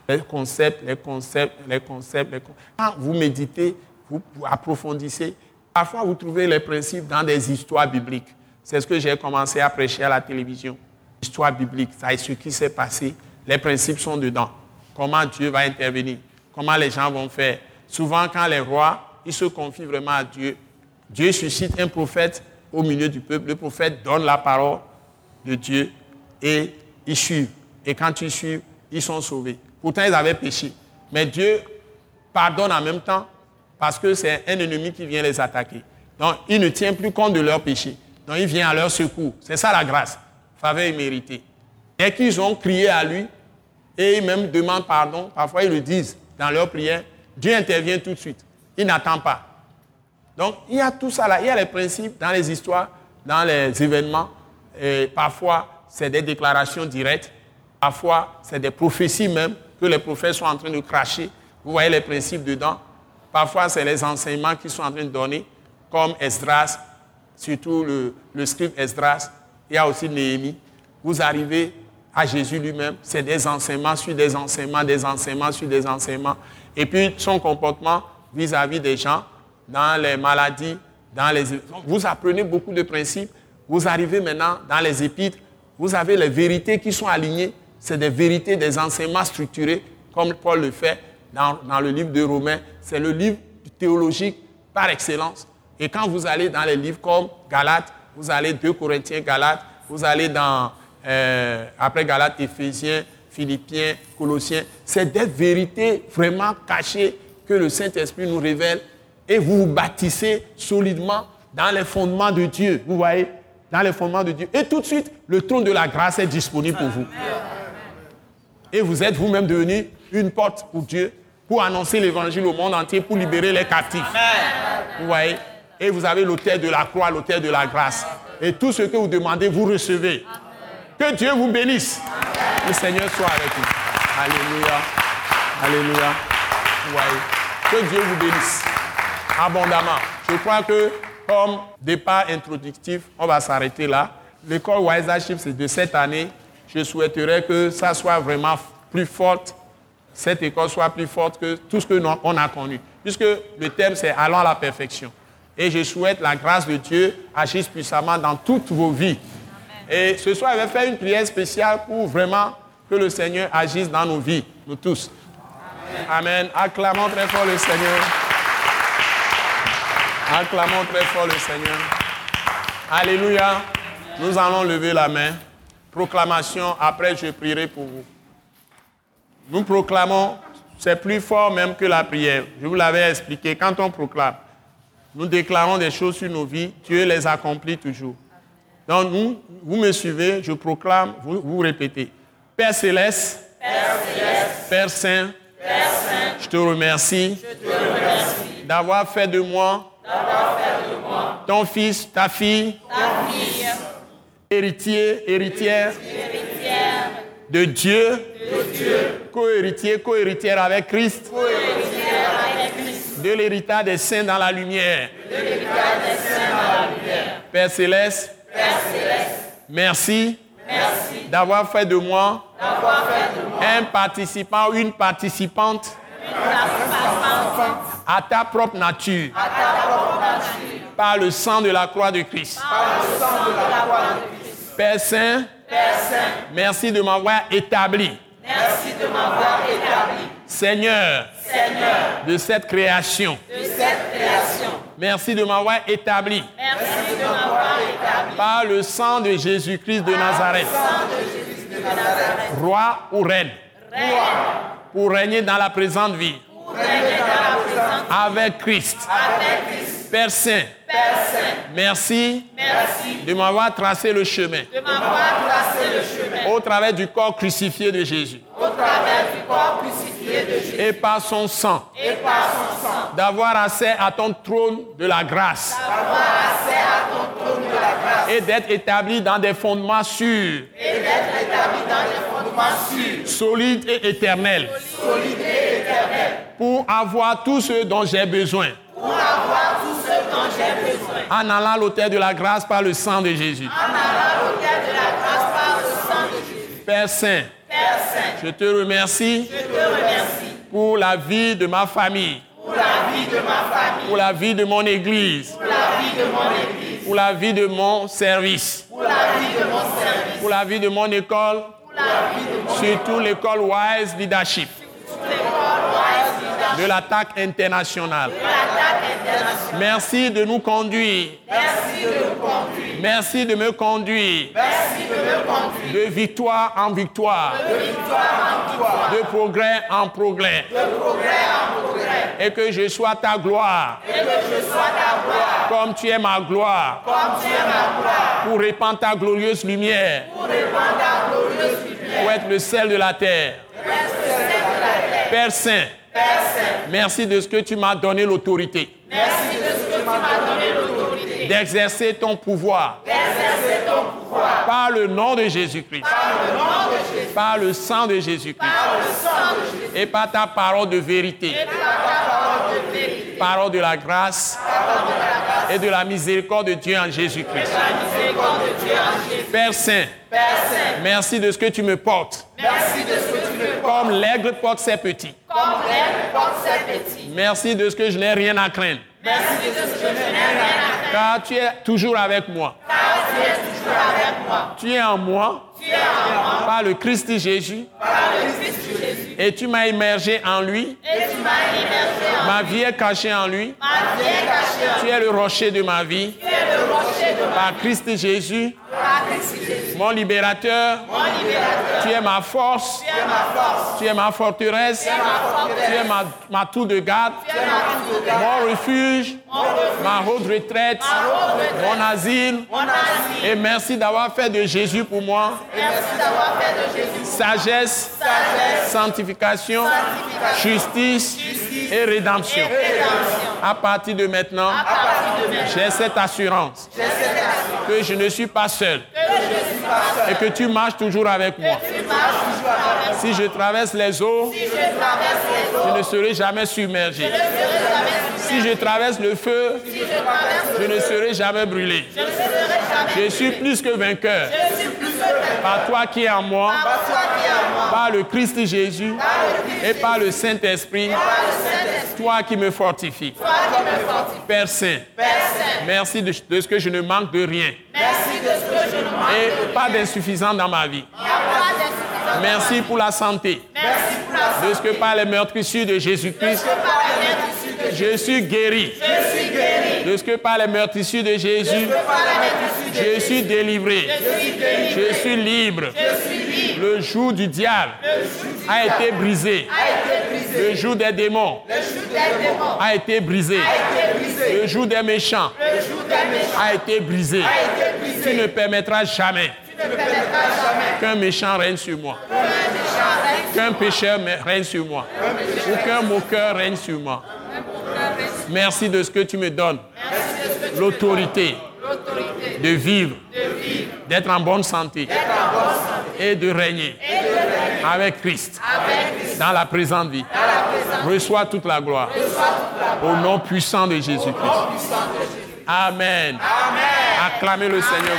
les concepts, les concepts, les concepts. Quand vous méditez, vous approfondissez, Parfois, vous trouvez les principes dans des histoires bibliques. C'est ce que j'ai commencé à prêcher à la télévision. Histoire biblique, ça est ce qui s'est passé. Les principes sont dedans. Comment Dieu va intervenir, comment les gens vont faire? Souvent, quand les rois, ils se confient vraiment à Dieu, Dieu suscite un prophète au milieu du peuple. Le prophète donne la parole de Dieu et ils suivent. Et quand ils suivent, ils sont sauvés. Pourtant, ils avaient péché. Mais Dieu pardonne en même temps parce que c'est un ennemi qui vient les attaquer. Donc, il ne tient plus compte de leur péché. Donc, il vient à leur secours. C'est ça la grâce. Faveur imméritée. Dès qu'ils ont crié à lui, et même demandent pardon, parfois ils le disent dans leur prière, Dieu intervient tout de suite. Il n'attend pas. Donc, il y a tout ça là. Il y a les principes dans les histoires, dans les événements. Parfois, c'est des déclarations directes. Parfois, c'est des prophéties même que les prophètes sont en train de cracher. Vous voyez les principes dedans. Parfois, c'est les enseignements qu'ils sont en train de donner, comme Esdras, surtout le, le scribe Esdras. Il y a aussi Néhémie. Vous arrivez à Jésus lui-même, c'est des enseignements sur des enseignements, des enseignements sur des enseignements. Et puis son comportement vis-à-vis des gens, dans les maladies, dans les... Vous apprenez beaucoup de principes. Vous arrivez maintenant dans les épîtres. Vous avez les vérités qui sont alignées. C'est des vérités, des enseignements structurés, comme Paul le fait dans, dans le livre de Romains. C'est le livre théologique par excellence. Et quand vous allez dans les livres comme Galates, vous allez 2 Corinthiens, Galates, vous allez dans, euh, après Galates, Éphésiens, Philippiens, Colossiens, c'est des vérités vraiment cachées que le Saint-Esprit nous révèle et vous vous bâtissez solidement dans les fondements de Dieu. Vous voyez Dans les fondements de Dieu. Et tout de suite, le trône de la grâce est disponible pour vous. Et vous êtes vous-même devenu une porte pour Dieu, pour annoncer l'évangile au monde entier, pour libérer les captifs. Vous voyez Et vous avez l'autel de la croix, l'autel de la grâce. Et tout ce que vous demandez, vous recevez. Que Dieu vous bénisse. Le Seigneur soit avec vous. Alléluia. Alléluia. Vous voyez Que Dieu vous bénisse abondamment. Je crois que comme départ introductif, on va s'arrêter là. L'école Wisership, c'est de cette année. Je souhaiterais que ça soit vraiment plus forte, cette école soit plus forte que tout ce que on a connu. Puisque le thème, c'est allons à la perfection. Et je souhaite la grâce de Dieu agisse puissamment dans toutes vos vies. Et ce soir, je vais faire une prière spéciale pour vraiment que le Seigneur agisse dans nos vies, nous tous. Amen. Acclamons très fort le Seigneur. Acclamons très fort le Seigneur. Alléluia. Nous allons lever la main. Proclamation, après je prierai pour vous. Nous proclamons, c'est plus fort même que la prière. Je vous l'avais expliqué, quand on proclame, nous déclarons des choses sur nos vies, Dieu les accomplit toujours. Donc nous, vous me suivez, je proclame, vous, vous répétez. Père céleste, Père, Saint, je te remercie, d'avoir fait de moi ton fils, ta fille, héritier, héritière, de Dieu, co-héritier, co-héritière avec Christ, de l'héritage des saints dans la lumière. Père céleste, merci, d'avoir fait de moi, un participant une participante à ta propre nature. Par le sang de la croix de Christ. Père Saint, merci de m'avoir établi. Merci de m'avoir établi. Seigneur, Seigneur, de cette création. de cette création. Merci de m'avoir établi. Merci de m'avoir établi. Par le sang de Jésus-Christ de Nazareth. Roi ou reine. Pour régner dans la présente vie. Avec Christ. Avec Christ. Père Saint, Père Saint, merci. Merci. De m'avoir tracé le chemin. De m'avoir tracé le chemin. Au travers du corps crucifié de Jésus. Au travers du corps crucifié de Jésus. Et par son sang. Et par son sang. d'avoir accès à ton trône de la grâce. Avoir accès à ton trône de la grâce. Et d'être établi dans des fondements sûrs, et d'être établi dans des fondements sûrs, solides et éternels solides et éternels pour avoir tout ce dont j'ai besoin. Pour avoir tout ce dont j'ai besoin. en allant à l'autel de la grâce par le sang de Jésus. En allant au l'autel de la grâce par le sang de Jésus. Père Saint, Père Saint, je te remercie je te remercie pour la vie de ma famille, pour la vie de ma famille, pour la vie de mon église, pour la vie de mon église, pour la vie de mon service, pour la vie de mon service, pour la vie de mon école, surtout l'école Wise Leadership de l'attaque internationale. Merci de nous conduire. Merci de me conduire de victoire en victoire, De progrès en progrès, et que je sois ta gloire, comme tu es ma gloire, pour répandre Pour répandre ta glorieuse lumière. Pour être le sel de la terre. Père Saint, merci de ce que tu m'as donné l'autorité d'exercer ton pouvoir par le nom de Jésus-Christ, Par le sang de Jésus-Christ et par ta parole de vérité, Et par ta parole de vérité. Parole de la grâce et de la miséricorde de Dieu en Jésus-Christ. Père Saint, merci de ce que tu me portes, comme l'aigle porte ses petits, Comme l'herbe porte ses petits. Merci de ce que je n'ai rien à craindre. Merci de ce que je n'ai rien à craindre. Car tu es toujours avec moi. Car tu es toujours avec moi. Tu es en moi Tu es en moi. par le Christ Jésus Par le Christ Jésus. et tu m'as immergé en lui. Et tu m'as immergé en Ma vie est cachée en lui. ma vie est cachée en Tu es le rocher de ma vie. Tu es le rocher de ma Jésus, Par Christ Jésus. Mon libérateur. Mon libérateur. Tu es ma force. Tu es ma force. Tu es ma forteresse. Tu es ma forteresse. Tu es ma, ma tour de garde. Tu es ma tour de garde. Mon refuge. Mon refuge. Ma haute retraite. retraite. Mon asile. Mon asile. Et merci d'avoir fait de Jésus pour moi Merci d'avoir fait de Jésus. sagesse, Sagesse. sanctification, Sanctification. justice et rédemption. Rédemption. À partir de maintenant, j'ai cette assurance J'ai cette assurance que je ne suis pas seul et que tu marches toujours avec moi. Si je traverse les eaux, je ne serai jamais submergé. Si je traverse le feu, je ne serai jamais brûlé. je suis plus que vainqueur par toi qui es en moi, Par le Christ Jésus et par le Saint-Esprit, toi qui me fortifie. Toi qui me fortifie. Père Saint, merci de, de ce que je ne manque de rien Merci de et pas d'insuffisant dans ma vie. Merci pour la santé, de ce que par les meurtrissures de Jésus-Christ, suis guéri. je suis guéri. De ce que par les meurtrissures de Jésus, je suis délivré. Je suis libre. Le joug du diable a été brisé. Le joug des démons a été brisé. Le joug des méchants a été brisé. Tu ne permettras jamais qu'un méchant règne sur moi, qu'un pécheur règne sur moi, ou qu'un moqueur règne sur moi. Merci de ce que tu me donnes, l'autorité de vivre, d'être en bonne santé et de régner avec Christ dans la présente vie. Reçois toute la gloire au nom puissant de Jésus-Christ. Amen. Acclamez le Seigneur.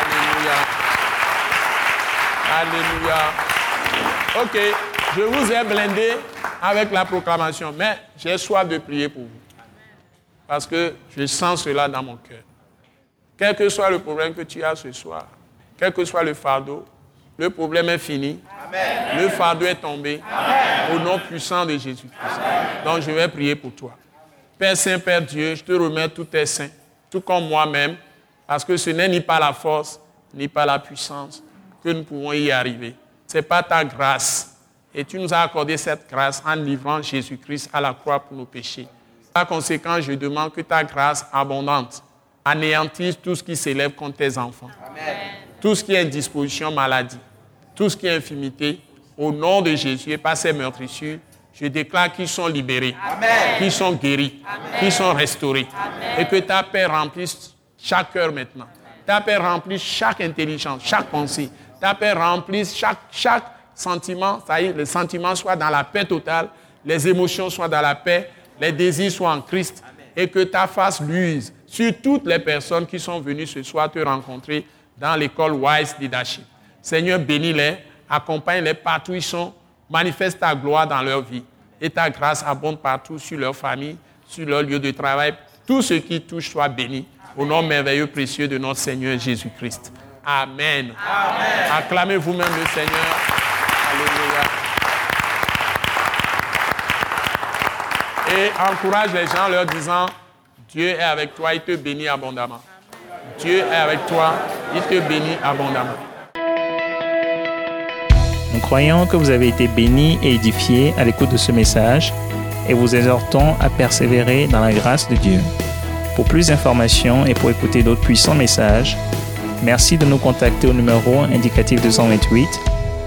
Alléluia. Alléluia. Ok, je vous ai blindé avec la proclamation, mais j'ai soif de prier pour vous. Parce que je sens cela dans mon cœur. Quel que soit le problème que tu as ce soir, quel que soit le fardeau, le problème est fini. Le fardeau est tombé. Au nom puissant de Jésus-Christ. Donc je vais prier pour toi. Père Saint, Père Dieu, je te remets tous tes saints, tout comme moi-même, parce que ce n'est ni par la force, ni par la puissance que nous pouvons y arriver. C'est par ta grâce. Et tu nous as accordé cette grâce en livrant Jésus-Christ à la croix pour nos péchés. Par conséquent, je demande que ta grâce abondante anéantisse tout ce qui s'élève contre tes enfants. Tout ce qui est indisposition, maladie, tout ce qui est infimité, au nom de Jésus et par ses meurtrissures, je déclare qu'ils sont libérés, qu'ils sont guéris, qu'ils sont restaurés. Et que ta paix remplisse chaque cœur maintenant. Ta paix remplisse chaque intelligence, chaque pensée. Ta paix remplisse chaque, chaque sentiment. Ça y est, les sentiments soient dans la paix totale, les émotions soient dans la paix, les désirs soient en Christ. Et que ta face luise sur toutes les personnes qui sont venues ce soir te rencontrer dans l'école Wise Leadership. Seigneur, bénis-les, accompagne-les partout où ils sont, manifeste ta gloire dans leur vie et ta grâce abonde partout sur leur famille, sur leur lieu de travail. Tout ce qui touche soit béni au nom merveilleux précieux de notre Seigneur Jésus-Christ. Amen. Acclamez vous-même le Seigneur. Et encourage les gens en leur disant, Dieu est avec toi, il te bénit abondamment. Dieu est avec toi, il te bénit abondamment. Nous croyons que vous avez été bénis et édifiés à l'écoute de ce message et vous exhortons à persévérer dans la grâce de Dieu. Pour plus d'informations et pour écouter d'autres puissants messages, merci de nous contacter au numéro indicatif 228